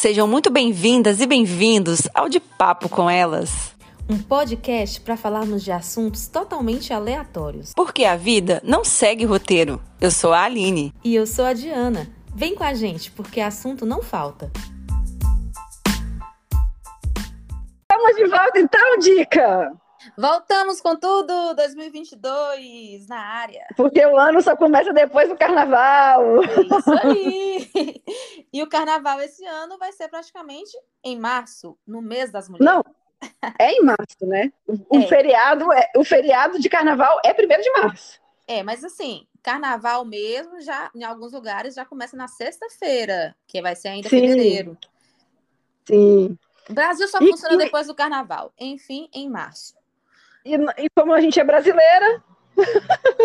Sejam muito bem-vindas e bem-vindos ao De Papo com Elas. Um podcast para falarmos de assuntos totalmente aleatórios. Porque a vida não segue roteiro. Eu sou a Aline. E eu sou a Diana. Vem com a gente, porque assunto não falta. Estamos de volta então, Dica! Voltamos com tudo 2022 na área. Porque o ano só começa depois do carnaval. É isso aí. e o carnaval esse ano vai ser praticamente em março, no mês das mulheres. Não, é em março, né? O, é. feriado, é, o feriado de carnaval é primeiro de março. É, mas assim, carnaval mesmo, já em alguns lugares já começa na sexta-feira, que vai ser ainda Sim. fevereiro. Sim. O Brasil só e, funciona e... depois do carnaval. Enfim, em março. E, e como a gente é brasileira.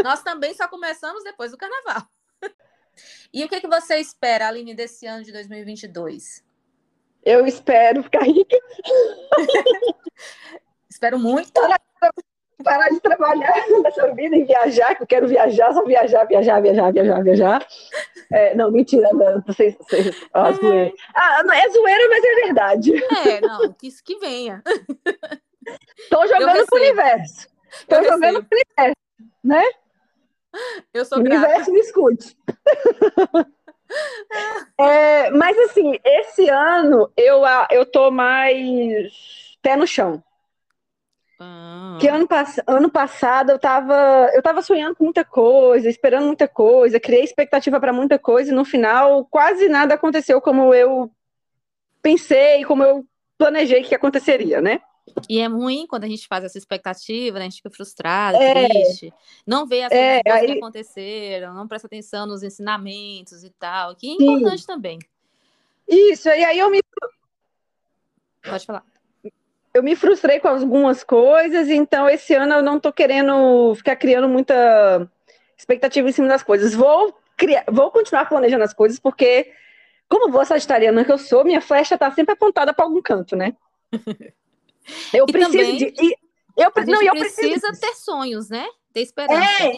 Nós também só começamos depois do carnaval. E o que, que você espera, Aline, desse ano de 2022? Eu espero ficar rica. espero muito. Parar, parar, de trabalhar nessa vida e viajar, que eu quero viajar, só viajar, viajar, viajar, viajar, viajar. É, não, mentira, não, vocês, vocês, ó, é. Ah, não é zoeira, mas é verdade. É, não, que isso que venha. Tô jogando pro universo. Tô eu jogando recebo. pro universo, né? Eu sou o grata. universo me escute. é, mas assim, esse ano eu, eu tô mais pé no chão. Ah. Que ano, pass ano passado eu tava, eu tava sonhando com muita coisa, esperando muita coisa, criei expectativa para muita coisa e no final quase nada aconteceu como eu pensei, como eu planejei que aconteceria, né? E é ruim quando a gente faz essa expectativa, né? A gente fica frustrado, é, triste, não vê as é, coisas aí... que aconteceram, não presta atenção nos ensinamentos e tal, que é importante Sim. também. Isso, e aí eu me. Pode falar. Eu me frustrei com algumas coisas, então esse ano eu não tô querendo ficar criando muita expectativa em cima das coisas. Vou, criar, vou continuar planejando as coisas, porque, como boa sagitariana que eu sou, minha flecha tá sempre apontada para algum canto, né? Eu e preciso também, de. E, eu, a não, eu precisa preciso... ter sonhos, né? Ter esperança. É,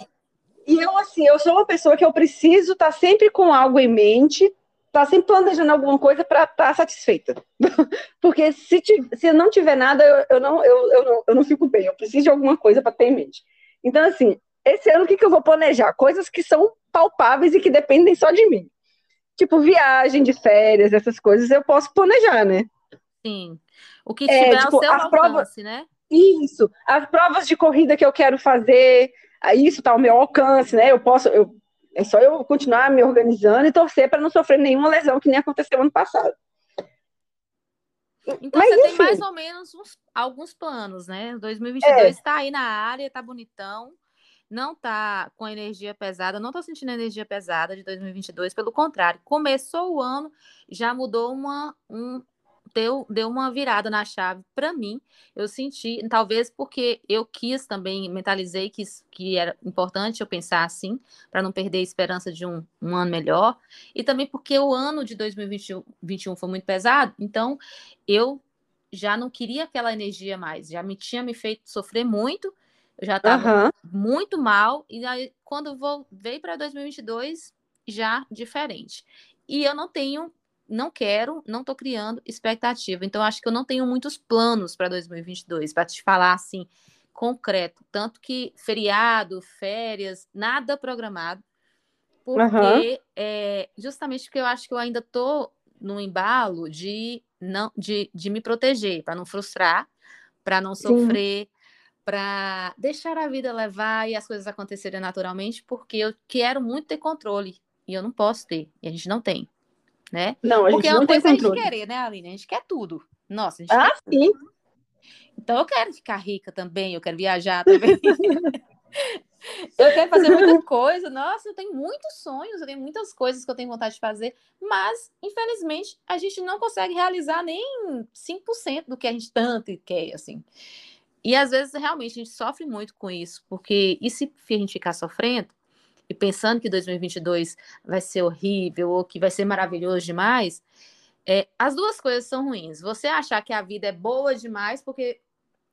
e eu, assim, eu sou uma pessoa que eu preciso estar tá sempre com algo em mente, estar tá sempre planejando alguma coisa para estar tá satisfeita. Porque se, se eu não tiver nada, eu, eu, não, eu, eu, não, eu não fico bem. Eu preciso de alguma coisa para ter em mente. Então, assim, esse ano o que, que eu vou planejar? Coisas que são palpáveis e que dependem só de mim. Tipo, viagem de férias, essas coisas eu posso planejar, né? Sim. O que tiver é, tipo, ao seu alcance, provas, né? Isso. As provas de corrida que eu quero fazer, isso está ao meu alcance, né? Eu posso, eu, é só eu continuar me organizando e torcer para não sofrer nenhuma lesão que nem aconteceu ano passado. Então Mas, você enfim. tem mais ou menos uns, alguns planos, né? 2022 está é. aí na área, está bonitão, não está com a energia pesada, não estou sentindo energia pesada de 2022, pelo contrário, começou o ano, já mudou uma, um, deu, deu uma virada na chave para mim. Eu senti, talvez porque eu quis também, mentalizei que, que era importante eu pensar assim, para não perder a esperança de um, um ano melhor. E também porque o ano de 2021 foi muito pesado, então eu já não queria aquela energia mais, já me tinha me feito sofrer muito, eu já estava uhum. muito mal, e aí quando vou, veio para 2022, já diferente. E eu não tenho não quero, não estou criando expectativa. Então, acho que eu não tenho muitos planos para 2022, para te falar assim, concreto. Tanto que feriado, férias, nada programado. Porque, uhum. é, justamente porque eu acho que eu ainda estou no embalo de, não, de, de me proteger, para não frustrar, para não sofrer, para deixar a vida levar e as coisas acontecerem naturalmente, porque eu quero muito ter controle. E eu não posso ter, e a gente não tem né? Não, a Porque gente não é tem coisa controle. a gente querer, né, Aline? A gente quer tudo. Nossa, a gente ah, quer sim. Tudo. Então eu quero ficar rica também, eu quero viajar também. eu quero fazer muita coisa. Nossa, eu tenho muitos sonhos, eu tenho muitas coisas que eu tenho vontade de fazer, mas infelizmente a gente não consegue realizar nem 5% do que a gente tanto quer, assim. E às vezes realmente a gente sofre muito com isso, porque e se a gente ficar sofrendo, e pensando que 2022 vai ser horrível ou que vai ser maravilhoso demais, é, as duas coisas são ruins. Você achar que a vida é boa demais porque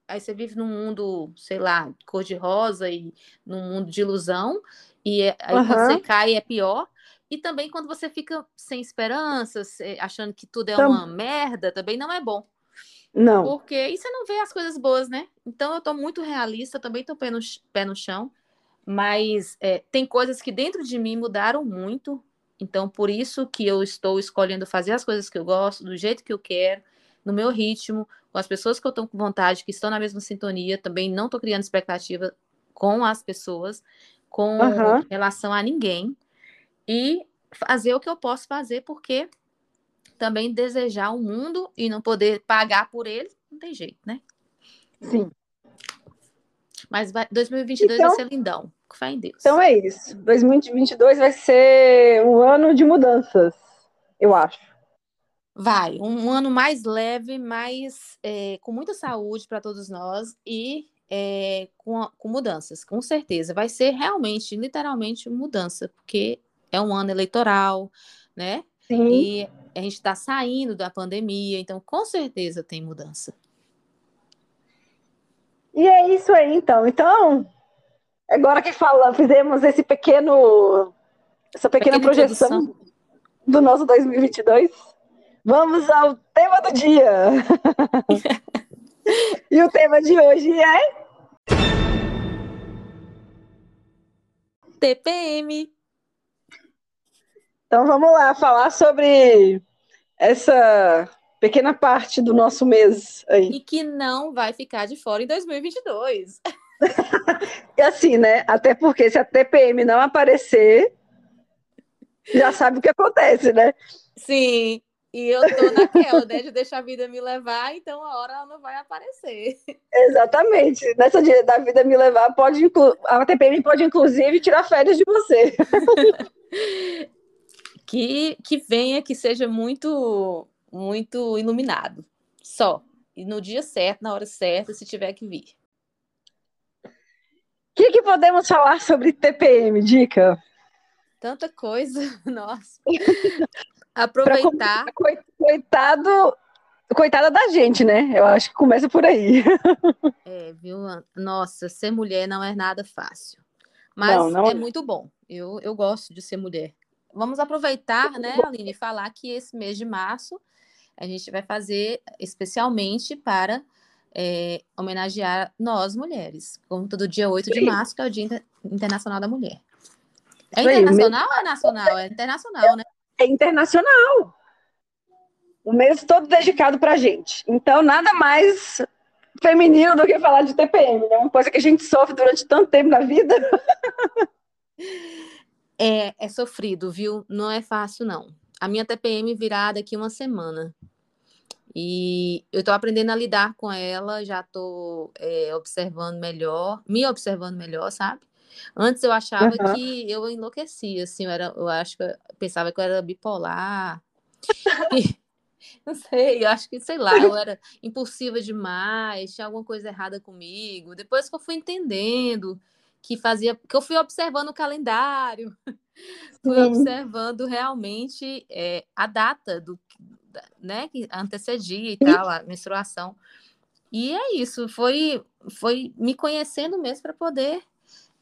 aí você vive num mundo, sei lá, cor-de-rosa e num mundo de ilusão, e é, aí uhum. quando você cai é pior. E também quando você fica sem esperanças, achando que tudo é uma merda, também não é bom. Não. Porque aí você não vê as coisas boas, né? Então eu tô muito realista, também tô pé no, pé no chão. Mas é, tem coisas que dentro de mim mudaram muito. Então, por isso que eu estou escolhendo fazer as coisas que eu gosto, do jeito que eu quero, no meu ritmo, com as pessoas que eu estou com vontade, que estão na mesma sintonia. Também não estou criando expectativa com as pessoas, com uhum. relação a ninguém. E fazer o que eu posso fazer, porque também desejar o mundo e não poder pagar por ele, não tem jeito, né? Sim. Mas vai, 2022 então, vai ser lindão. Com fé em Deus. Então é isso. 2022 vai ser um ano de mudanças, eu acho. Vai, um ano mais leve, mais é, com muita saúde para todos nós e é, com, com mudanças, com certeza. Vai ser realmente, literalmente, mudança, porque é um ano eleitoral, né? Sim. E a gente está saindo da pandemia, então com certeza tem mudança. E é isso aí, então. Então, agora que fala, fizemos esse pequeno, essa pequena, pequena projeção introdução. do nosso 2022, vamos ao tema do dia. e o tema de hoje é TPM. Então vamos lá falar sobre essa pequena parte do nosso mês aí. E que não vai ficar de fora em 2022. e assim, né? Até porque se a TPM não aparecer, já sabe o que acontece, né? Sim. E eu tô naquela, né, de deixar a vida me levar, então a hora ela não vai aparecer. Exatamente. Nessa dia da vida me levar, pode inclu... a TPM pode inclusive tirar férias de você. que, que venha, que seja muito, muito iluminado. Só. E no dia certo, na hora certa, se tiver que vir. O que, que podemos falar sobre TPM, Dica? Tanta coisa, nossa. Aproveitar. Coitado, coitada da gente, né? Eu acho que começa por aí. É, viu? Nossa, ser mulher não é nada fácil. Mas não, não... é muito bom. Eu, eu gosto de ser mulher. Vamos aproveitar, né, Aline, e falar que esse mês de março a gente vai fazer especialmente para é, homenagear nós mulheres, como todo dia 8 de março, que é o Dia Internacional da Mulher. É internacional ou é nacional? É internacional, né? É internacional. O mês todo dedicado para a gente. Então, nada mais feminino do que falar de TPM, né? Uma coisa que a gente sofre durante tanto tempo na vida. É, é sofrido, viu? Não é fácil, não. A minha TPM virá daqui uma semana. E eu estou aprendendo a lidar com ela, já estou é, observando melhor, me observando melhor, sabe? Antes eu achava uhum. que eu enlouquecia, assim, eu, era, eu acho que eu pensava que eu era bipolar. e, não sei, eu acho que, sei lá, eu era impulsiva demais, tinha alguma coisa errada comigo. Depois que eu fui entendendo que fazia, que eu fui observando o calendário, fui observando realmente é, a data do, né, que antecedia e tal, a menstruação. E é isso, foi, foi me conhecendo mesmo para poder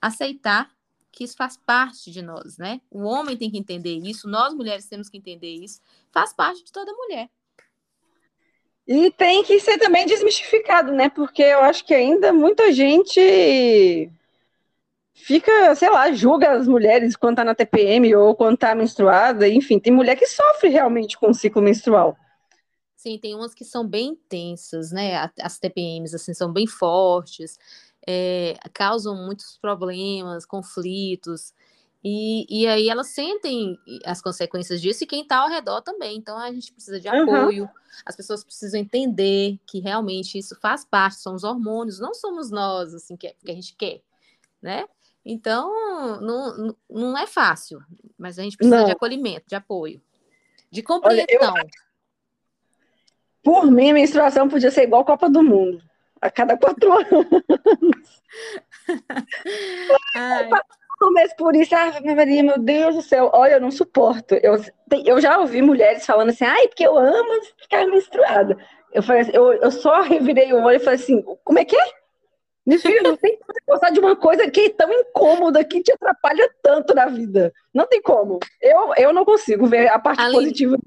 aceitar que isso faz parte de nós, né? O homem tem que entender isso, nós mulheres temos que entender isso, faz parte de toda mulher. E tem que ser também desmistificado, né? Porque eu acho que ainda muita gente fica, sei lá, julga as mulheres quando tá na TPM ou quando tá menstruada, enfim, tem mulher que sofre realmente com o ciclo menstrual. Sim, tem umas que são bem intensas, né? As TPMs, assim, são bem fortes, é, causam muitos problemas, conflitos, e, e aí elas sentem as consequências disso e quem está ao redor também. Então a gente precisa de apoio, uhum. as pessoas precisam entender que realmente isso faz parte, são os hormônios, não somos nós, assim, que, que a gente quer, né? Então, não, não é fácil, mas a gente precisa não. de acolhimento, de apoio, de compreensão. Olha, eu, por mim, a menstruação podia ser igual a Copa do Mundo, a cada quatro anos. Um mês por isso, ah, Maria, meu Deus do céu, olha, eu não suporto. Eu, eu já ouvi mulheres falando assim, ai, porque eu amo ficar menstruada. Eu falei assim, eu, eu só revirei o olho e falei assim, como é que é? Minha filha, não tem como gostar de uma coisa que é tão incômoda, que te atrapalha tanto na vida. Não tem como. Eu, eu não consigo ver a parte Aline, positiva.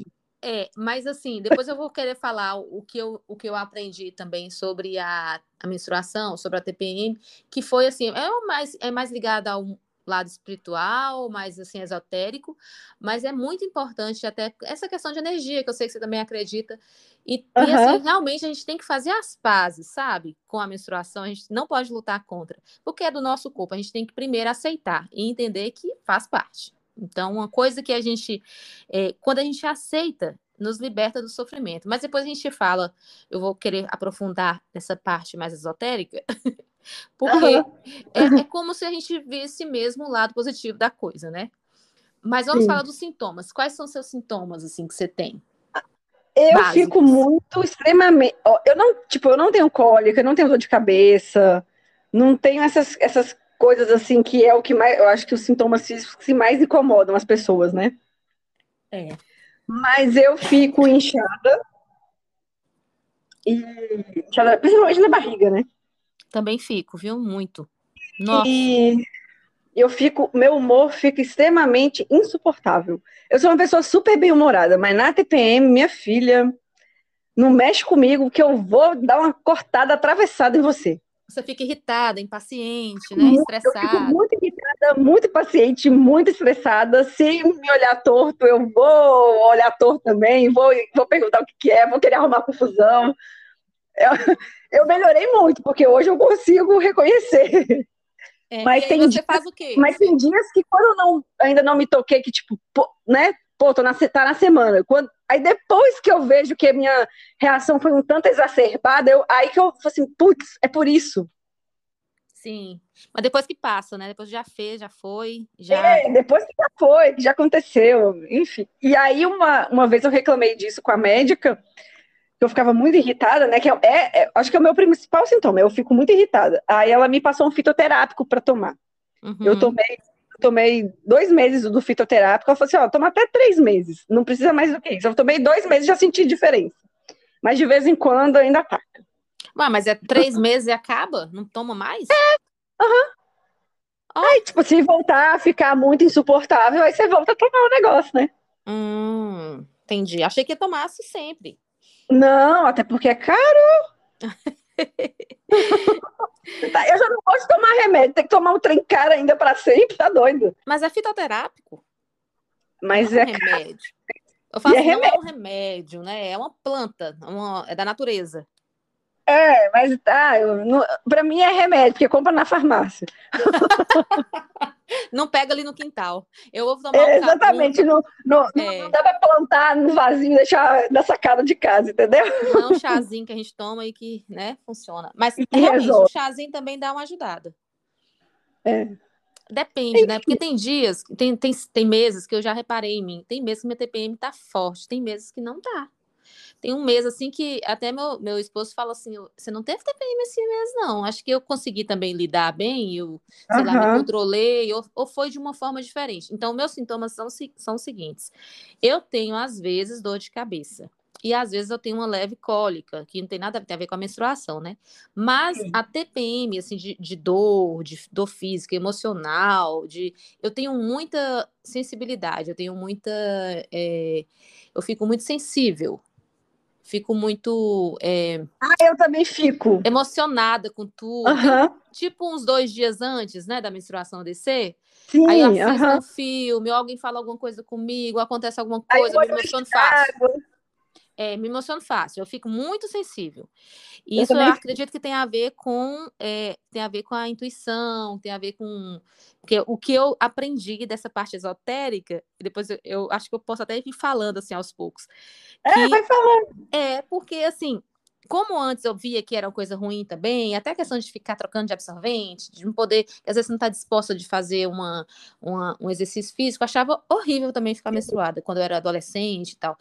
É, mas assim, depois eu vou querer falar o que eu, o que eu aprendi também sobre a, a menstruação, sobre a TPM, que foi assim, é mais, é mais ligada ao lado espiritual, mais assim esotérico, mas é muito importante até essa questão de energia, que eu sei que você também acredita. E, uhum. e, assim, realmente a gente tem que fazer as pazes, sabe? Com a menstruação, a gente não pode lutar contra, porque é do nosso corpo. A gente tem que primeiro aceitar e entender que faz parte. Então, uma coisa que a gente, é, quando a gente aceita, nos liberta do sofrimento. Mas depois a gente fala, eu vou querer aprofundar essa parte mais esotérica, porque uhum. é, é, como se a gente visse mesmo o lado positivo da coisa, né? Mas vamos Sim. falar dos sintomas. Quais são os seus sintomas, assim, que você tem? Eu Básicos. fico muito, extremamente... Eu não, tipo, eu não tenho cólica, eu não tenho dor de cabeça, não tenho essas, essas coisas, assim, que é o que mais... Eu acho que os sintomas físicos que mais incomodam as pessoas, né? É. Mas eu fico inchada. E inchada, principalmente na barriga, né? Também fico, viu? Muito. Nossa. E eu fico, meu humor fica extremamente insuportável. Eu sou uma pessoa super bem-humorada, mas na TPM, minha filha, não mexe comigo que eu vou dar uma cortada atravessada em você. Você fica irritada, impaciente, né? Muito, estressada. Eu fico muito irritada, muito impaciente, muito estressada. Se me olhar torto, eu vou olhar torto também, vou, vou perguntar o que, que é, vou querer arrumar confusão. Eu, eu melhorei muito, porque hoje eu consigo reconhecer. É, mas tem dias? Mas tem dias que quando eu não, ainda não me toquei, que tipo, pô, né? Pô, tô na, tá na semana. Quando, aí depois que eu vejo que a minha reação foi um tanto exacerbada, eu, aí que eu falo assim, putz, é por isso. Sim. Mas depois que passa, né? Depois já fez, já foi. Já... É, depois que já foi, que já aconteceu, enfim. E aí, uma, uma vez eu reclamei disso com a médica, eu ficava muito irritada, né? Que é, é, acho que é o meu principal sintoma, eu fico muito irritada. Aí ela me passou um fitoterápico para tomar. Uhum. Eu tomei tomei dois meses do fitoterápico. Ela falou assim: ó, toma até três meses, não precisa mais do que isso. Eu tomei dois meses e já senti diferença. Mas de vez em quando ainda ataca. Ué, mas é três meses e acaba? Não toma mais? É. Aham. Uhum. Oh. Aí, tipo, se voltar a ficar muito insuportável, aí você volta a tomar o negócio, né? Hum, entendi. Achei que ia tomasse sempre. Não, até porque é caro. Eu já não gosto de tomar remédio, tem que tomar um trem caro ainda para sempre, tá doido. Mas é fitoterápico. Mas é, é remédio. Eu falo é assim, remédio. não é um remédio, né? É uma planta, uma, é da natureza. É, mas tá, para mim é remédio, porque compra na farmácia. não pega ali no quintal. Eu vou tomar um é, Exatamente, não, não, é. não, dá para plantar no e deixar na sacada de casa, entendeu? Não é um chazinho que a gente toma e que, né, funciona. Mas realmente o chazinho também dá uma ajudada. É. Depende, né? Porque tem dias, tem, tem, tem meses que eu já reparei em mim, tem meses que minha TPM tá forte, tem meses que não tá. Tem um mês assim que até meu, meu esposo fala assim: você não teve TPM esse mês, não. Acho que eu consegui também lidar bem, eu, sei uhum. lá, me controlei, ou, ou foi de uma forma diferente. Então, meus sintomas são, são os seguintes: eu tenho, às vezes, dor de cabeça. E às vezes eu tenho uma leve cólica, que não tem nada a ver com a menstruação, né? Mas Sim. a TPM, assim, de, de, dor, de dor física, emocional, de eu tenho muita sensibilidade, eu tenho muita. É, eu fico muito sensível fico muito. É, ah, eu também fico. Emocionada com tudo. Uhum. Tipo uns dois dias antes, né, da menstruação descer. Sim, aí eu assisto uhum. um filme, ou alguém fala alguma coisa comigo, acontece alguma coisa, eu me emociono fácil. É, me emociono fácil, eu fico muito sensível. E eu isso também... eu acredito que tem a ver com é, tem a ver com a intuição, tem a ver com porque o que eu aprendi dessa parte esotérica, depois eu, eu, acho que eu posso até ir falando assim aos poucos. É, que, é, vai falando. É, porque assim, como antes eu via que era uma coisa ruim também, até a questão de ficar trocando de absorvente, de não poder, às vezes não está disposta de fazer uma, uma, um exercício físico, achava horrível também ficar menstruada quando eu era adolescente e tal.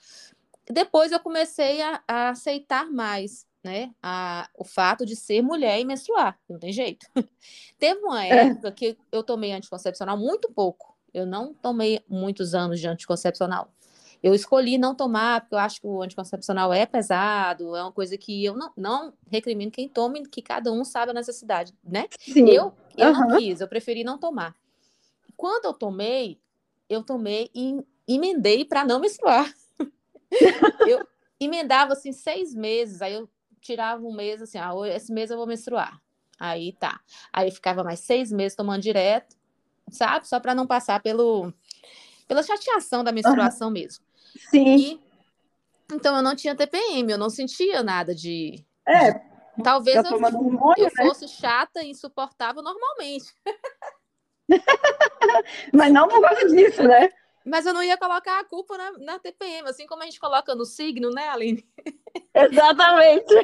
Depois eu comecei a, a aceitar mais né, a, o fato de ser mulher e menstruar, não tem jeito. Teve uma é. época é. que eu tomei anticoncepcional muito pouco. Eu não tomei muitos anos de anticoncepcional. eu escolhi não tomar, porque eu acho que o anticoncepcional é pesado, é uma coisa que eu não, não recrimino quem tome, que cada um sabe a necessidade, né? Sim. Eu, eu Aham. não quis, eu preferi não tomar. Quando eu tomei, eu tomei e emendei para não menstruar. eu emendava assim seis meses, aí eu tirava um mês assim, ah, esse mês eu vou menstruar. Aí tá. Aí eu ficava mais seis meses tomando direto, sabe? Só para não passar pelo pela chateação da menstruação mesmo. Sim. E então eu não tinha TPM, eu não sentia nada de. É, Talvez tá eu, hormônio, eu né? fosse chata e insuportável normalmente. Mas não por causa disso, né? Mas eu não ia colocar a culpa na, na TPM, assim como a gente coloca no signo, né, Aline? Exatamente.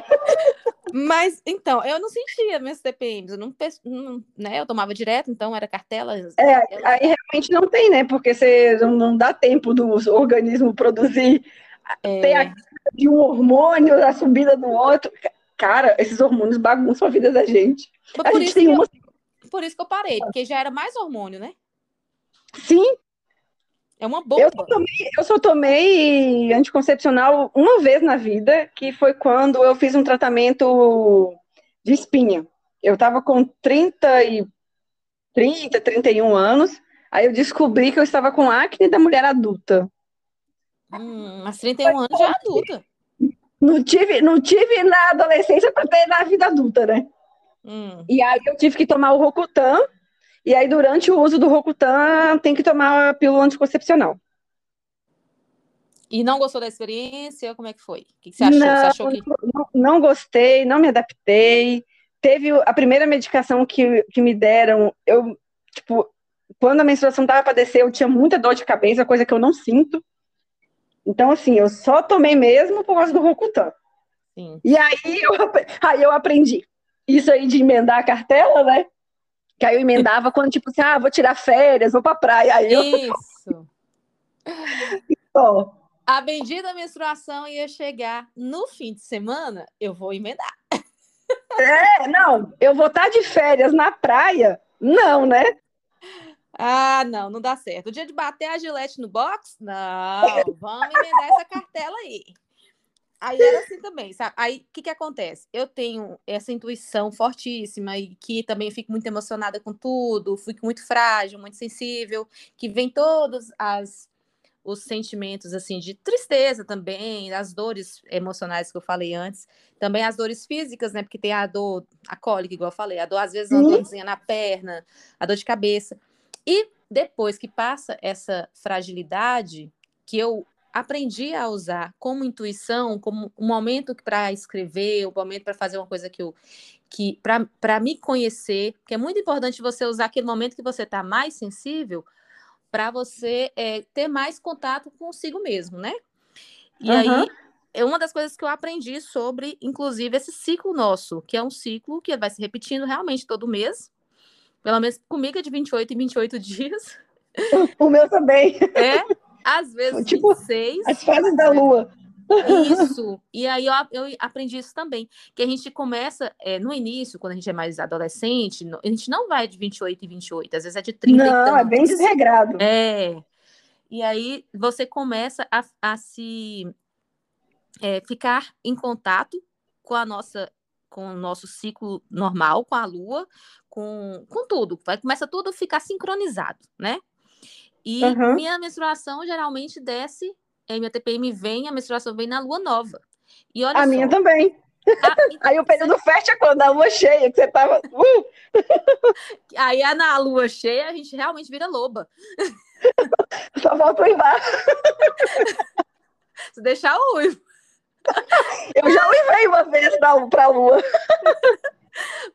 Mas, então, eu não sentia minhas TPMs, eu não, não- né, eu tomava direto, então era cartela. É, cartela. aí realmente não tem, né? Porque você não, não dá tempo do organismo produzir, É, ter a de um hormônio, a subida do outro. Cara, esses hormônios bagunçam a vida da gente. foi A gente tem que eu, uma. por isso que eu parei, porque já era mais hormônio, né? Sim, É uma eu só, tomei, eu só tomei anticoncepcional uma vez na vida, que foi quando eu fiz um tratamento de espinha. Eu tava com 30 e 30, 31 anos. Aí eu descobri que eu estava com acne da mulher adulta. Hum, mas 31 anos já é adulta. Não tive, não tive na adolescência para ter na vida adulta, né? Hum. E aí eu tive que tomar o Rocutan. E aí, durante o uso do Rocutan, tem que tomar a pílula anticoncepcional. E não gostou da experiência? Como é que foi? O que você achou? Você Não, achou que. não, não gostei, não me adaptei. Teve a primeira medicação que, que me deram, eu, tipo, quando a menstruação tava para descer, eu tinha muita dor de cabeça, coisa que eu não sinto. Então, assim, eu só tomei mesmo por causa do Rocutan. Sim. E aí eu, aí eu aprendi isso aí de emendar a cartela, né? Que aí eu emendava quando, tipo assim, ah, vou tirar férias, vou pra praia. Aí eu Isso. só. A bendita menstruação ia chegar no fim de semana, eu vou emendar. É, não, eu vou estar de férias na praia? Não, né? Ah, não, não dá certo. O dia de bater a gilete no box? Não, vamos emendar essa cartela aí. Aí era assim também, sabe? Aí o que, que acontece? Eu tenho essa intuição fortíssima e que também fico muito emocionada com tudo, fico muito frágil, muito sensível, que vem todos as, os sentimentos assim de tristeza também, as dores emocionais que eu falei antes, também as dores físicas, né? Porque tem a dor, a cólica, igual eu falei, a dor às vezes uma dorzinha na perna, a dor de cabeça. E depois que passa essa fragilidade, que eu aprendi a usar como intuição, como um momento para escrever, um momento para fazer uma coisa que eu que para me conhecer, que é muito importante você usar aquele momento que você está mais sensível para você é, ter mais contato consigo mesmo, né? E Aham. aí é uma das coisas que eu aprendi sobre, inclusive, esse ciclo nosso, que é um ciclo que vai se repetindo realmente todo mês. Pelo menos comigo é de 28 em 28 dias. O meu também. É, às vezes Tipo, 26. As fases da lua. Isso. E aí eu, eu aprendi isso também. Que a gente começa é, no início, quando a gente é mais adolescente, a gente não vai de 28 em 28, às vezes é de 30 e Não, é bem desregrado. É. E aí você começa a, a se é, ficar em contato com a nossa com o nosso ciclo normal, com a lua, com, com tudo. Vai, começa tudo a ficar sincronizado, né? E Aham. minha menstruação geralmente desce, é, minha TPM vem, a menstruação vem na lua nova. E olha A só. minha também. a- Aí o período fértil é quando a lua cheia, que você tava. Uh, aí é na lua cheia a gente realmente vira loba. só volta o embaixo. Se deixar o uivo. Eu já uivei uma vez pra, pra lua.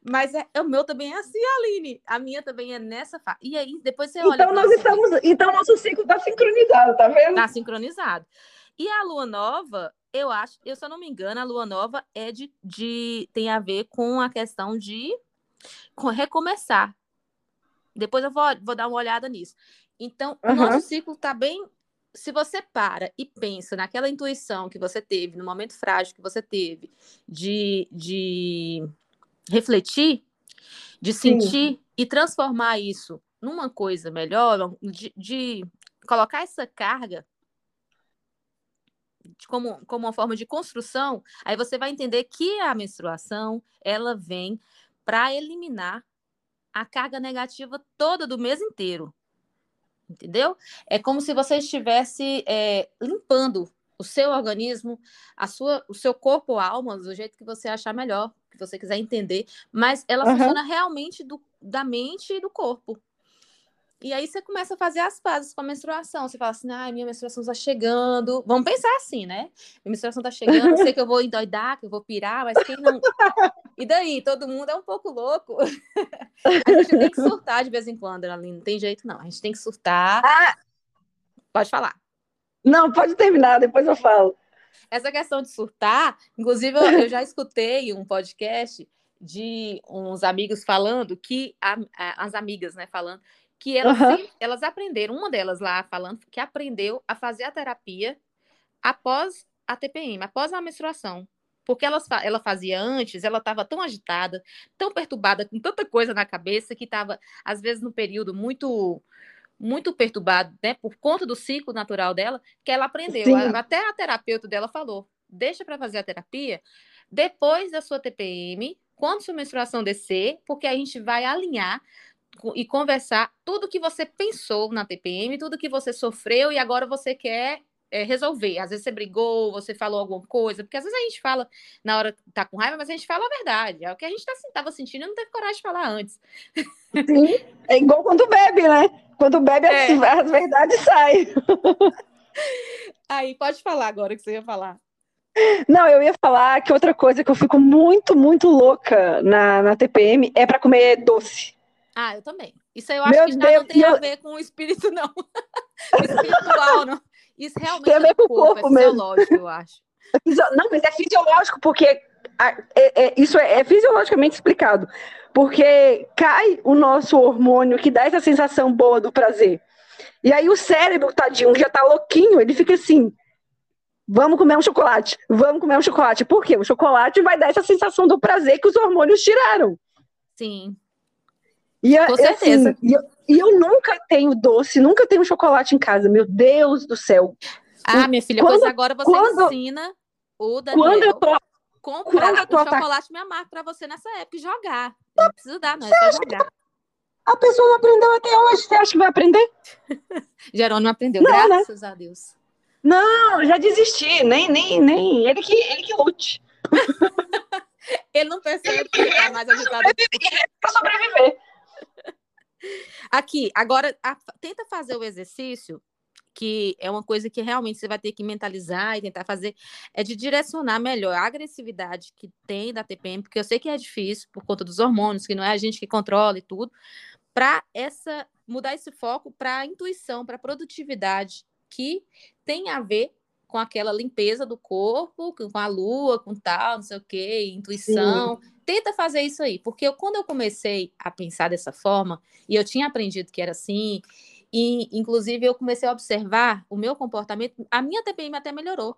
Mas é, o meu também é assim, Aline. A minha também é nessa fase. E aí, depois você olha. Então nós você estamos. Então nosso ciclo tá sincronizado, tá vendo? Tá sincronizado. E a lua nova, eu acho, eu se eu não me engano, a lua nova é de, de tem a ver com a questão de com recomeçar. Depois eu vou, vou dar uma olhada nisso. Então, o Aham. nosso ciclo tá bem. Se você para e pensa naquela intuição que você teve, no momento frágil que você teve, de, de refletir, de Sim. sentir e transformar isso numa coisa melhor, de, de colocar essa carga como, como uma forma de construção, aí você vai entender que a menstruação ela vem para eliminar a carga negativa toda do mês inteiro. Entendeu? É como se você estivesse é, limpando o seu organismo, a sua, o seu corpo, alma, do jeito que você achar melhor, que você quiser entender, mas ela uhum. funciona realmente do, da mente e do corpo. E aí você começa a fazer as pazes com a menstruação. Você fala assim, ai, minha menstruação está chegando. Vamos pensar assim, né? Minha menstruação está chegando, sei que eu vou endoidar, que eu vou pirar, mas quem não. E daí? Todo mundo é um pouco louco. a gente tem que surtar de vez em quando, ali não tem jeito, não. A gente tem que surtar. Ah. Pode falar. Não, pode terminar, depois eu falo. Essa questão de surtar, inclusive, eu já escutei um podcast de uns amigos falando que a, a, as amigas, né, falando que elas, uhum. sempre, elas aprenderam, uma delas lá falando que aprendeu a fazer a terapia após a TPM, após a menstruação. Porque ela, ela fazia antes, ela estava tão agitada, tão perturbada, com tanta coisa na cabeça, que estava, às vezes, no período muito muito perturbado, né, por conta do ciclo natural dela, que ela aprendeu. Até a terapeuta dela falou: deixa para fazer a terapia depois da sua TPM, quando sua menstruação descer, porque a gente vai alinhar e conversar tudo que você pensou na TPM, tudo que você sofreu e agora você quer é, resolver. Às vezes você brigou, você falou alguma coisa, porque às vezes a gente fala na hora que tá com raiva, mas a gente fala a verdade. É o que a gente tá, sentindo e não teve coragem de falar antes. Sim, é igual quando bebe, né? Quando bebe, é. as, as verdades saem. Aí, pode falar agora o que você ia falar. Não, eu ia falar que outra coisa que eu fico muito, muito louca na, na TPM é para comer doce. Ah, eu também. Isso eu acho Meu que já Deus, não tem eu... a ver com o espírito, não. espiritual, não. Isso realmente é o corpo, corpo é fisiológico, eu acho. Não, mas é fisiológico, porque é, é, isso é, é, fisiologicamente explicado. Porque cai o nosso hormônio que dá essa sensação boa do prazer. E aí o cérebro, tadinho, já tá louquinho, ele fica assim. Vamos comer um chocolate, vamos comer um chocolate. Por quê? O chocolate vai dar essa sensação do prazer que os hormônios tiraram. Sim. E, Com certeza. Assim, e, eu, e eu nunca tenho doce, nunca tenho chocolate em casa. Meu Deus do céu. Ah, minha filha, quando, pois agora você quando, ensina o Daniel quando eu tô, comprar quando eu tô o chocolate minha marca para você nessa época e jogar. Não precisa dar, não, é só jogar. A pessoa não aprendeu até hoje, você acha que vai aprender? Jerônimo aprendeu, não, né? graças né? a Deus. Não, já desisti, nem, nem, nem. Ele que, ele que lute. ele não percebe que está mais agitado. Aqui, agora, a, tenta fazer o exercício, que é uma coisa que realmente você vai ter que mentalizar e tentar fazer, é de direcionar melhor a agressividade que tem da TPM, porque eu sei que é difícil por conta dos hormônios, que não é a gente que controla e tudo, para essa mudar esse foco para a intuição, para a produtividade, que tem a ver com aquela limpeza do corpo, com a lua, com tal, não sei o quê, intuição. Sim. Tenta fazer isso aí, porque eu, quando eu comecei a pensar dessa forma, e eu tinha aprendido que era assim, e inclusive eu comecei a observar o meu comportamento, a minha TPM até melhorou.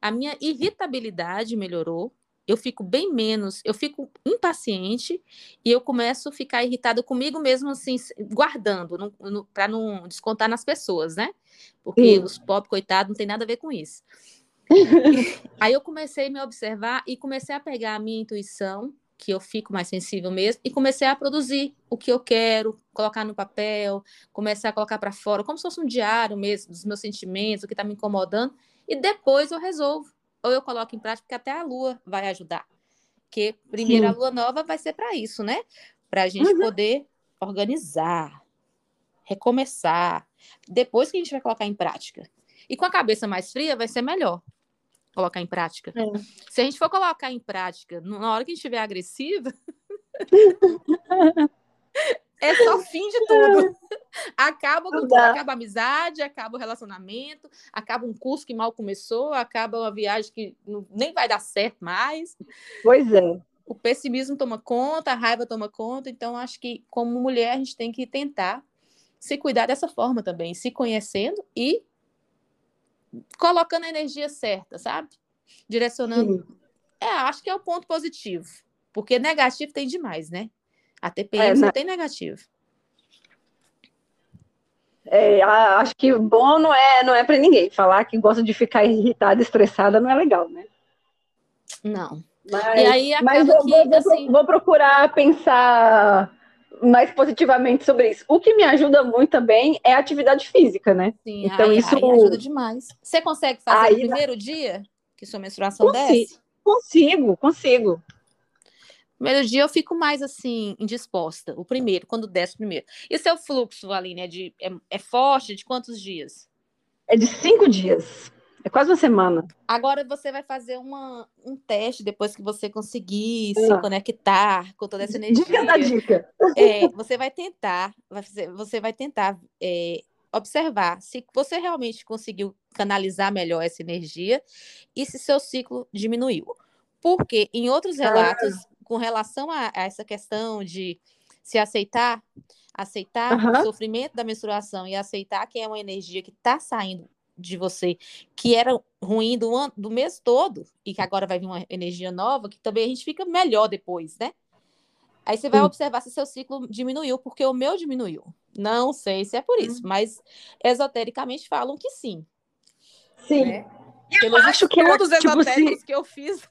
A minha irritabilidade melhorou, eu fico bem menos, eu fico impaciente e eu começo a ficar irritado comigo mesmo, assim, guardando, para não descontar nas pessoas, né? Porque os pobres, coitados, não tem nada a ver com isso. Aí eu comecei a me observar e comecei a pegar a minha intuição, que eu fico mais sensível mesmo, e comecei a produzir o que eu quero, colocar no papel, começar a colocar para fora, como se fosse um diário mesmo dos meus sentimentos, o que está me incomodando, e depois eu resolvo ou eu coloco em prática, porque até a lua vai ajudar. Porque primeiro Sim. a lua nova vai ser para isso, né? Para a gente uhum. poder organizar, recomeçar. Depois que a gente vai colocar em prática. E com a cabeça mais fria, vai ser melhor colocar em prática. É. Se a gente for colocar em prática na hora que a gente estiver agressiva, é só fim de tudo. Acaba, acaba a amizade, acaba o relacionamento, acaba um curso que mal começou, acaba uma viagem que não, nem vai dar certo mais. Pois é. O pessimismo toma conta, a raiva toma conta, então acho que como mulher a gente tem que tentar se cuidar dessa forma também, se conhecendo e colocando a energia certa, sabe? Direcionando. Sim. É, acho que é o ponto positivo, porque negativo tem demais, né? A TPM é, só tem negativo. É, acho que bom não é, não é para ninguém. Falar que gosta de ficar irritada, estressada, não é legal, né? Não. Mas, e aí mas eu que, vou, assim... vou procurar pensar mais positivamente sobre isso. O que me ajuda muito também é a atividade física, né? Sim, então isso aí ajuda demais. Você consegue fazer aí, no primeiro dia que sua menstruação consigo, desce? Consigo, consigo. Primeiro dia eu fico mais assim, indisposta. O primeiro, quando desce o primeiro. E seu fluxo, Aline, é, de, é, é forte? De quantos dias? É de cinco dias. É quase uma semana. Agora você vai fazer uma, um teste depois que você conseguir ah. se conectar com toda essa energia. Dica da dica. É, você vai tentar, vai fazer, você vai tentar é, observar se você realmente conseguiu canalizar melhor essa energia e se seu ciclo diminuiu. Porque em outros ah. relatos, ah. com relação a, a, essa questão de se aceitar, aceitar o sofrimento da menstruação e aceitar que é uma energia que está saindo de você que era ruim do, ano, do mês todo e que agora vai vir uma energia nova, que também a gente fica melhor depois, né? Aí você vai Sim. observar se seu ciclo diminuiu, porque o meu diminuiu. Não sei se é por isso, hum. mas esotericamente falam que sim. Sim. Né? Eu acho que todos é, tipo, esotéricos se... que eu fiz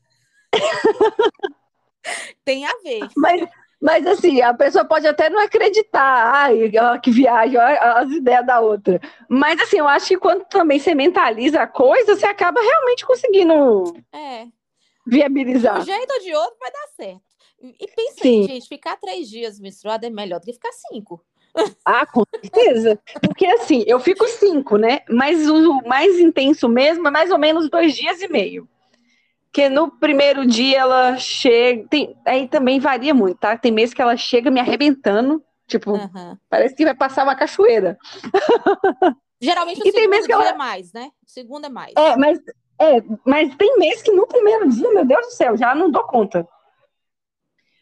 tem a ver. Mas, mas assim, a pessoa pode até não acreditar, ai, que viagem, as ideias da outra. Mas assim, eu acho que quando também você mentaliza a coisa, você acaba realmente conseguindo é. viabilizar. De um jeito ou de outro vai dar certo. E pensa aí, gente, ficar três dias menstruada é melhor do que ficar cinco. Ah, com certeza. Porque assim, eu fico cinco, né? Mas o mais intenso mesmo é mais ou menos dois dias e meio que no primeiro dia ela chega. Tem, aí também varia muito, tá? Tem meses que ela chega me arrebentando. Tipo, uhum. parece que vai passar uma cachoeira. Geralmente o e segundo dia ela... é mais, né? O segundo é mais. É, mas, é, mas tem meses que no primeiro dia, meu Deus do céu, já não dou conta.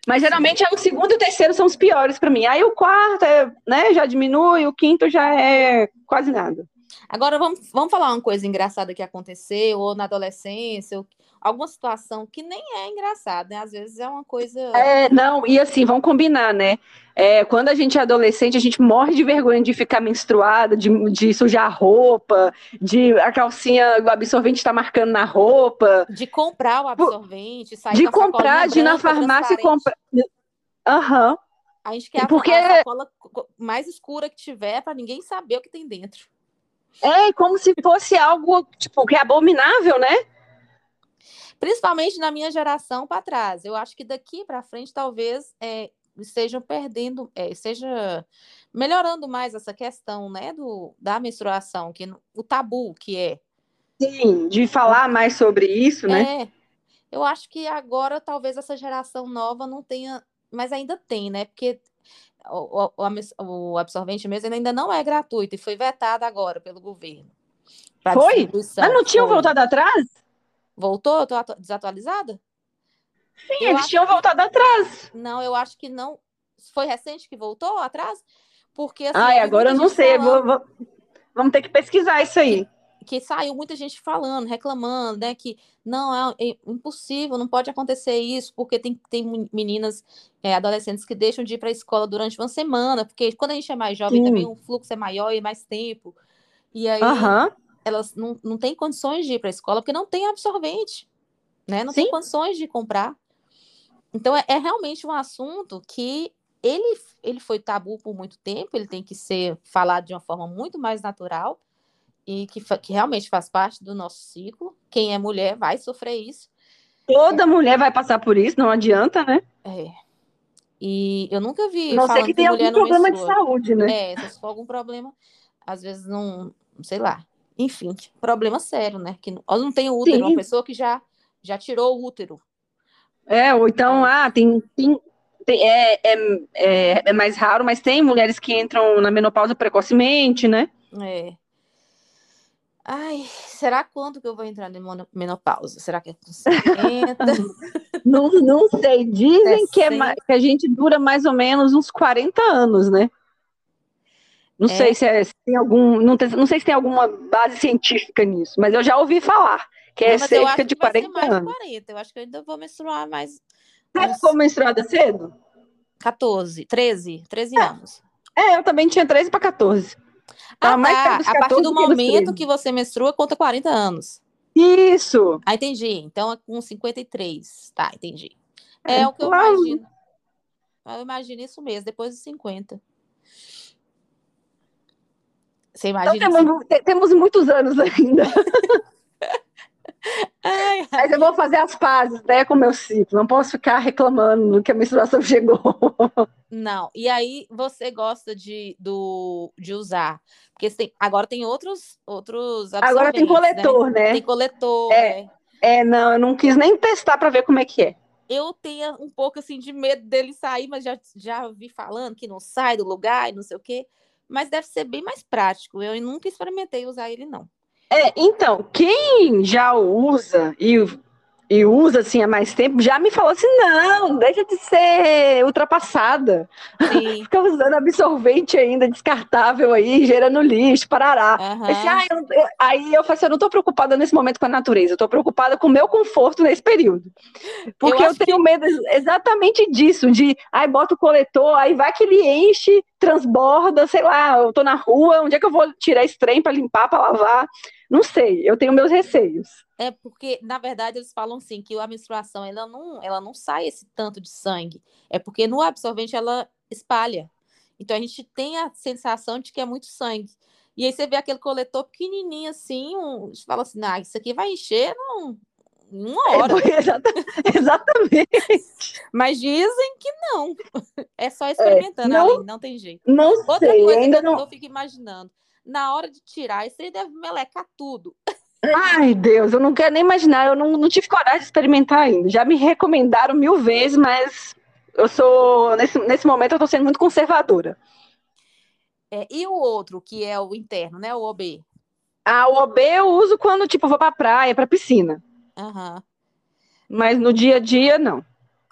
Mas geralmente é o segundo e o terceiro são os piores para mim. Aí o quarto é, né, já diminui, o quinto já é quase nada. Agora vamos, vamos falar uma coisa engraçada que aconteceu, ou na adolescência, ou alguma situação que nem é engraçada, né? Às vezes é uma coisa. É, não, e assim, vamos combinar, né? É, quando a gente é adolescente, a gente morre de vergonha de ficar menstruada, de, de sujar a roupa, de a calcinha, o absorvente está marcando na roupa. De comprar o absorvente, sair De comprar, de ir na farmácia e comprar. Aham. Uhum. A gente quer Porque... a sacola mais escura que tiver para ninguém saber o que tem dentro. É, como se fosse algo, tipo, que é abominável, né? Principalmente na minha geração para trás. Eu acho que daqui para frente, talvez, é, estejam perdendo, é, esteja melhorando mais essa questão, né, do, da menstruação, que o tabu que é. Sim, de falar mais sobre isso, né? É. Eu acho que agora talvez essa geração nova não tenha, mas ainda tem, né? Porque o, o, o absorvente mesmo ainda não é gratuito e foi vetado agora pelo governo. Foi? Mas não tinham voltado atrás? Voltou? Eu tô desatualizada? Sim, eu eles tinham voltado atrás. Não, eu acho que não. Foi recente que voltou atrás? Porque assim, Ai, agora eu não sei. Vou, vou... Vamos ter que pesquisar isso aí. Que, que, saiu muita gente falando, reclamando, né? Que não, é, é, impossível, não pode acontecer isso, porque tem, tem meninas, é, adolescentes que deixam de ir para a escola durante uma semana, porque quando a gente é mais jovem Sim. também o fluxo é maior e mais tempo. E aí uhum. Elas não, não têm condições de ir para a escola porque não tem absorvente, né? Não Sim. tem condições de comprar. Então é, é realmente um assunto que ele, ele foi tabu por muito tempo, ele tem que ser falado de uma forma muito mais natural e que, que realmente faz parte do nosso ciclo. Quem é mulher vai sofrer isso. Toda é. mulher vai passar por isso, não adianta, né? É. E eu nunca vi. Não sei que, que tem algum problema de saúde, né? É, se for algum problema, às vezes não, sei lá. Enfim, problema sério, né? Que não, não tem útero, Sim. uma pessoa que já, já tirou o útero. É, ou então, ah, tem, tem, tem é, é, é, é mais raro, mas tem mulheres que entram na menopausa precocemente, né? É. Ai, será quando que eu vou entrar em menopausa? Será que é com 50? não, não sei. Dizem que, é, que, a gente dura mais ou menos uns 40 anos, né? Não é. sei se, é, se, tem algum. Não, tem, não sei se tem alguma base científica nisso, mas eu já ouvi falar que é cerca de 40 anos. 40. Eu acho que eu ainda vou menstruar mais. Você ficou menstruada cedo? 14, 13, 13 ah, anos. É, eu também tinha 13 para 14. Ah, tá. A partir do momento que você menstrua, conta 40 anos. Isso. Ah, entendi. Então é com 53. Tá, entendi. É, é o que eu claro. imagino. Eu imagino isso mesmo, depois dos 50. Você então imagina? Então, temos, temos muitos anos ainda. Ai, Mas eu vou fazer as pazes, né, com o meu ciclo. Não posso ficar reclamando que a menstruação chegou. Não. E aí você gosta de, do, de usar? Porque tem, agora tem outros outros Agora tem coletor, né? né? Tem coletor. É, é. é, não, eu não quis nem testar para ver como é que é. Eu tenho um pouco assim de medo dele sair, mas já, já vi falando que não sai do lugar e não sei o quê. Mas deve ser bem mais prático. Eu nunca experimentei usar ele, não. É, então, quem já usa e, e usa assim há mais tempo, já me falou assim: não, deixa de ser ultrapassada. Fica usando absorvente ainda, descartável aí, gerando lixo, parará. Uhum. Esse, ah, eu, eu, aí eu falei assim: eu não estou preocupada nesse momento com a natureza, eu estou preocupada com o meu conforto nesse período. Porque eu, eu tenho que... medo exatamente disso, de aí bota o coletor, aí vai que ele enche, transborda, sei lá, eu tô na rua, onde é que eu vou tirar esse trem para limpar, para lavar? Não sei, eu tenho meus receios. É porque, na verdade, eles falam assim que a menstruação ela não, ela não sai esse tanto de sangue. É porque no absorvente ela espalha. Então a gente tem a sensação de que é muito sangue. E aí você vê aquele coletor pequenininho assim, um, você fala assim, ah, isso aqui vai encher num, uma é, hora. É, exatamente. Mas dizem que não. É só experimentando, é, não, não tem jeito. Não Outra sei, coisa ainda que eu, não... eu fico imaginando na hora de tirar, isso aí deve melecar tudo. Ai, Deus, eu não quero nem imaginar, eu não, não tive coragem de experimentar ainda. Já me recomendaram mil vezes, mas eu sou, nesse, nesse momento, eu tô sendo muito conservadora. É, e o outro, que é o interno, né? O OB? Ah, o OB eu uso quando, tipo, vou pra praia, pra piscina. Uhum. Mas no dia a dia, não.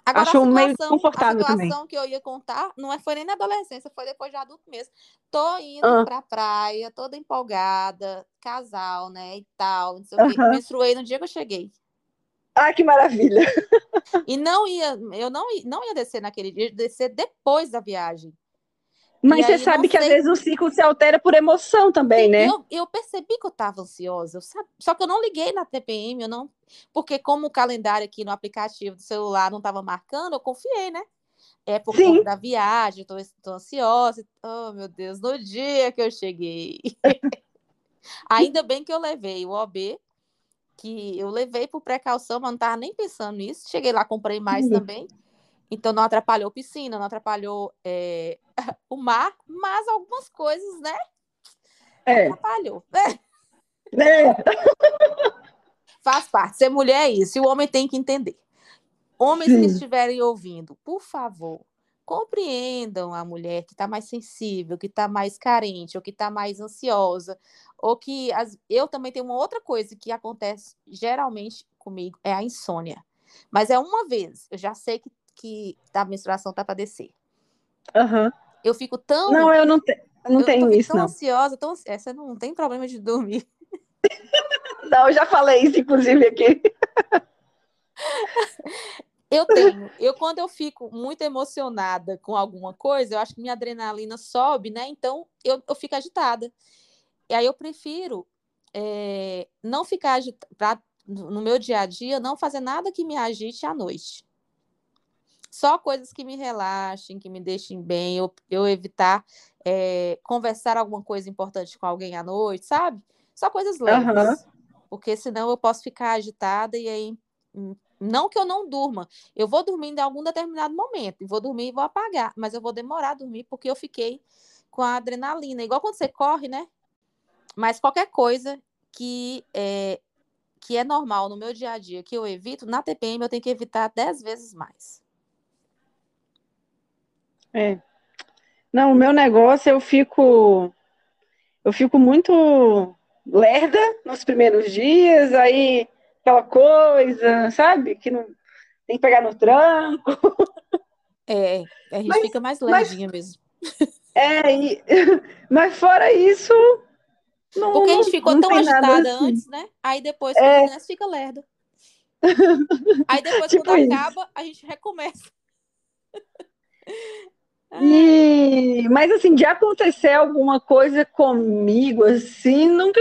Agora, Acho situação, meio confortável também. A situação que eu ia contar não é, foi nem na adolescência, foi depois de adulto mesmo. Tô indo ah. pra praia, toda empolgada, casal, né, e tal, não sei o quê. Menstruei no dia que eu cheguei. Ah, que maravilha! E não ia, eu não, não ia descer naquele dia, descer depois da viagem. Mas você sabe que sei... às vezes o ciclo se altera por emoção também, Sim, né? Eu, eu, percebi que eu estava ansiosa, sabe... só que eu não liguei na TPM, eu não, porque como o calendário aqui no aplicativo do celular não estava marcando, eu confiei, né? É por Sim. conta da viagem, estou tô, tô ansiosa. Oh, meu Deus, no dia que eu cheguei. Ainda bem que eu levei o OB, que eu levei por precaução, mas não estava nem pensando nisso. Cheguei lá, comprei mais uhum. também. Então não atrapalhou piscina, não atrapalhou é, o mar, mas algumas coisas, né? É. Atrapalhou. É. é. Faz parte. Ser mulher é isso. E o homem tem que entender. Homens Sim. que estiverem ouvindo, por favor, compreendam a mulher que está mais sensível, que está mais carente, ou que está mais ansiosa, ou que as... eu também tenho uma outra coisa que acontece geralmente comigo, é a insônia. Mas é uma vez, eu já sei que que a menstruação tá para descer. Uhum. Eu fico tão. Não, eu não, te... eu não eu tenho isso. tão não. ansiosa, tão Essa não tem problema de dormir. não, eu já falei isso, inclusive, aqui. Eu tenho. Eu, quando eu fico muito emocionada com alguma coisa, eu acho que minha adrenalina sobe, né? Então eu, eu fico agitada. E aí eu prefiro é, não ficar agitada no meu dia a dia, não fazer nada que me agite à noite. Só coisas que me relaxem, que me deixem bem, eu, eu evitar é, conversar alguma coisa importante com alguém à noite, sabe? Só coisas leves. Uhum. Porque senão eu posso ficar agitada e aí. Hum, não que eu não durma, eu vou dormir em algum determinado momento, e vou dormir e vou apagar, mas eu vou demorar a dormir porque eu fiquei com a adrenalina. Igual quando você corre, né? Mas qualquer coisa que é, que é normal no meu dia a dia, que eu evito, na TPM eu tenho que evitar dez vezes mais. É. Não, o meu negócio eu fico eu fico muito lerda nos primeiros dias, aí aquela coisa, sabe? Que não tem que pegar no tranco. É, a gente mas, fica mais lerdinha mas, mesmo. É, e, mas fora isso. Não, Porque a gente ficou tão agitada assim. antes, né? Aí depois, é. quando fica lerda. Aí depois, tipo quando isso. acaba, a gente recomeça. E, mas assim, de acontecer alguma coisa comigo, assim, nunca.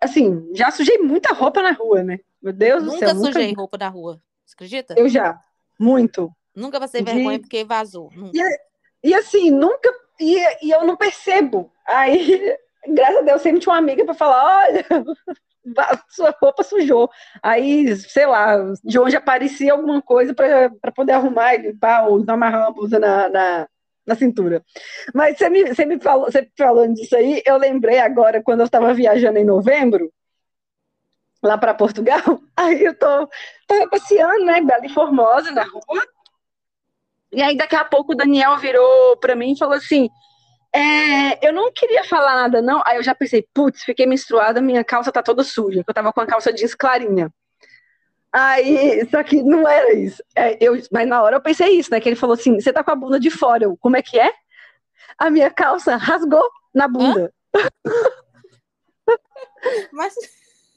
Assim, já sujei muita roupa na rua, né? Meu Deus nunca do céu. Nunca sujei roupa na rua. Você acredita? Eu já. Muito. Nunca passei de... vergonha porque vazou. E, e, assim, nunca. E, e eu não percebo. Aí, graças a Deus, sempre tinha uma amiga para falar: olha, sua roupa sujou. Aí, sei lá, de onde aparecia alguma coisa para poder arrumar e limpar, ou amarrar uma blusa na, na, na cintura. Mas você me, você me falou, você falando disso aí, eu lembrei agora, quando eu estava viajando em novembro, lá para Portugal, aí eu tô tava passeando, né, Bela e Formosa na rua. E aí daqui a pouco o Daniel virou para mim e falou assim: é, eu não queria falar nada não. Aí eu já pensei, putz, fiquei menstruada, minha calça tá toda suja, eu tava com a calça jeans clarinha. Aí, só que não era isso. É, eu, mas na hora eu pensei isso, né? Que ele falou assim: você tá com a bunda de fora. Eu, como é que é? A minha calça rasgou na bunda. Mas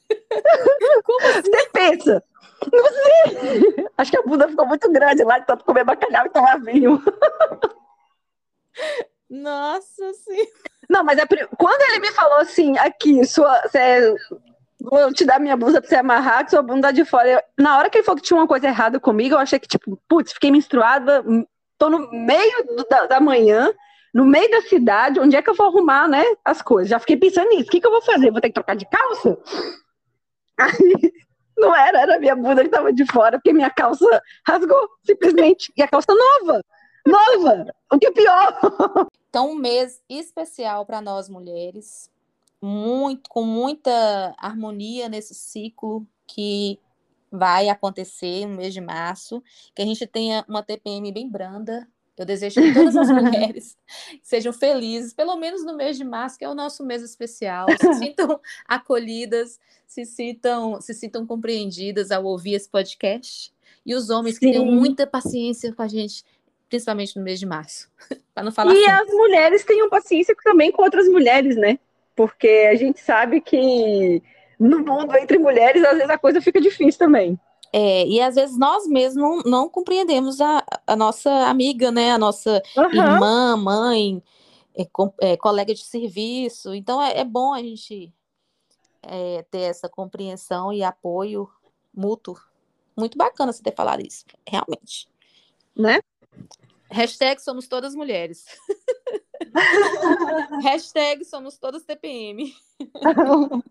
Como assim? Você pensa? Não sei. Acho que a bunda ficou muito grande lá de tanto comer bacalhau e tomar vinho. Nossa sim. Não, mas é, quando ele me falou assim, aqui, sua, você, vou te dar minha blusa pra você amarrar, que sua bunda de fora. Eu, na hora que ele falou que tinha uma coisa errada comigo, eu achei que, tipo, putz, fiquei menstruada, tô no meio do, da, da manhã, no meio da cidade, onde é que eu vou arrumar, né, as coisas? Já fiquei pensando nisso, o que, que eu vou fazer? Vou ter que trocar de calça? Aí, não era, era minha bunda que estava de fora, porque minha calça rasgou, simplesmente. E a calça nova, nova, o que é pior. Então, um mês especial para nós mulheres, muito, com muita harmonia nesse ciclo que vai acontecer no mês de março, que a gente tenha uma TPM bem branda, eu desejo que todas as mulheres sejam felizes, pelo menos no mês de março, que é o nosso mês especial, se sintam acolhidas, se sintam, se sintam compreendidas ao ouvir esse podcast. E os homens Sim. que tenham muita paciência com a gente, principalmente no mês de março. para não falar E assim. as mulheres tenham paciência também com outras mulheres, né? Porque a gente sabe que no mundo entre mulheres, às vezes a coisa fica difícil também. É, e às vezes nós mesmos não, não compreendemos a, a nossa amiga, né? A nossa uhum. irmã, mãe, é, é, colega de serviço. Então é, é bom a gente é, ter essa compreensão e apoio mútuo. Muito bacana você ter falado isso, realmente. Né? Hashtag somos todas mulheres. Hashtag somos todas TPM.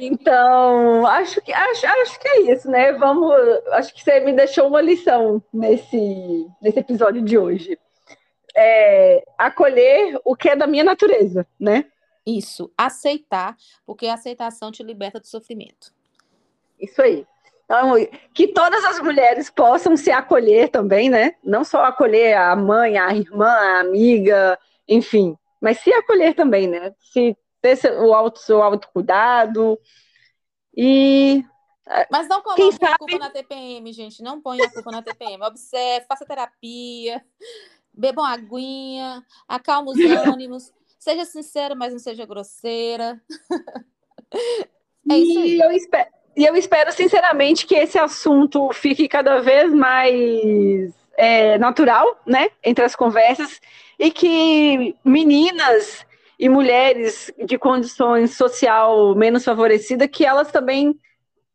Então, acho que, acho, acho que é isso, né? Vamos. Acho que você me deixou uma lição nesse, nesse episódio de hoje. É, acolher o que é da minha natureza, né? Isso, aceitar, porque a aceitação te liberta do sofrimento. Isso aí. Então, que todas as mulheres possam se acolher também, né? Não só acolher a mãe, a irmã, a amiga, enfim, mas se acolher também, né? Se ter o auto, seu autocuidado. E. Mas não coloque sabe... a culpa na TPM, gente. Não ponha a culpa na TPM. Observe, faça terapia, bebam aguinha, acalma os ânimos. Seja sincera, mas não seja grosseira. é isso aí. E eu espero, e eu espero, sinceramente, que esse assunto fique cada vez mais é, natural, né? Entre as conversas. E que meninas e mulheres de condições social menos favorecida, que elas também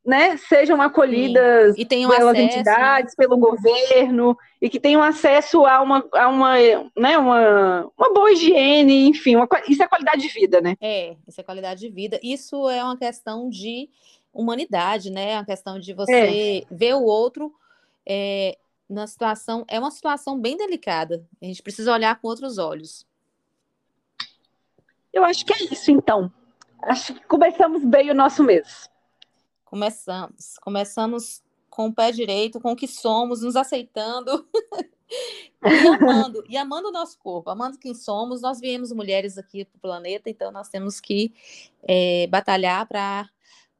né, sejam acolhidas e tenham pelas acesso, entidades, né? pelo governo, e que tenham acesso a uma, a uma, né, uma, uma boa higiene, enfim, uma, isso é qualidade de vida, né? É, isso é qualidade de vida. Isso é uma questão de humanidade, né? É uma questão de você é. ver o outro é, na situação. É uma situação bem delicada. A gente precisa olhar com outros olhos. Eu acho que é isso, então. Acho que começamos bem o nosso mês. Começamos. Começamos com o pé direito, com o que somos, nos aceitando e amando, e amando o nosso corpo, amando quem somos. Nós viemos mulheres aqui para o planeta, então nós temos que é, batalhar para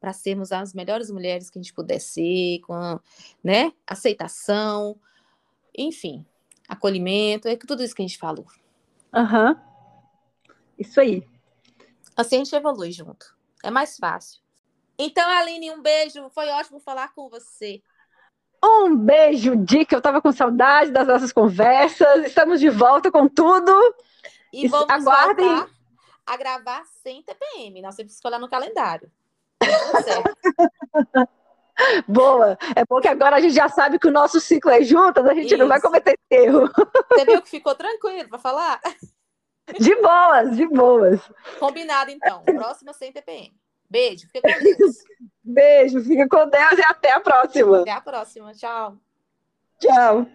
para sermos as melhores mulheres que a gente puder ser, com né, aceitação, enfim, acolhimento, é tudo isso que a gente falou. Aham. Uhum. Isso aí. Assim a gente evolui junto. É mais fácil. Então, Aline, um beijo. Foi ótimo falar com você. Um beijo, Dica. Eu estava com saudade das nossas conversas. Estamos de volta com tudo. E vamos Aguardem. a gravar sem TPM. Nós temos que escolher no calendário. Boa. É bom que agora a gente já sabe que o nosso ciclo é juntas, a gente Isso. não vai cometer erro. Você viu que ficou tranquilo para falar? De boas, de boas. Combinado, então. Próxima sem TPM. Beijo, fica com Deus. Beijo, fica com Deus e até a próxima. Até a próxima. Tchau. Tchau.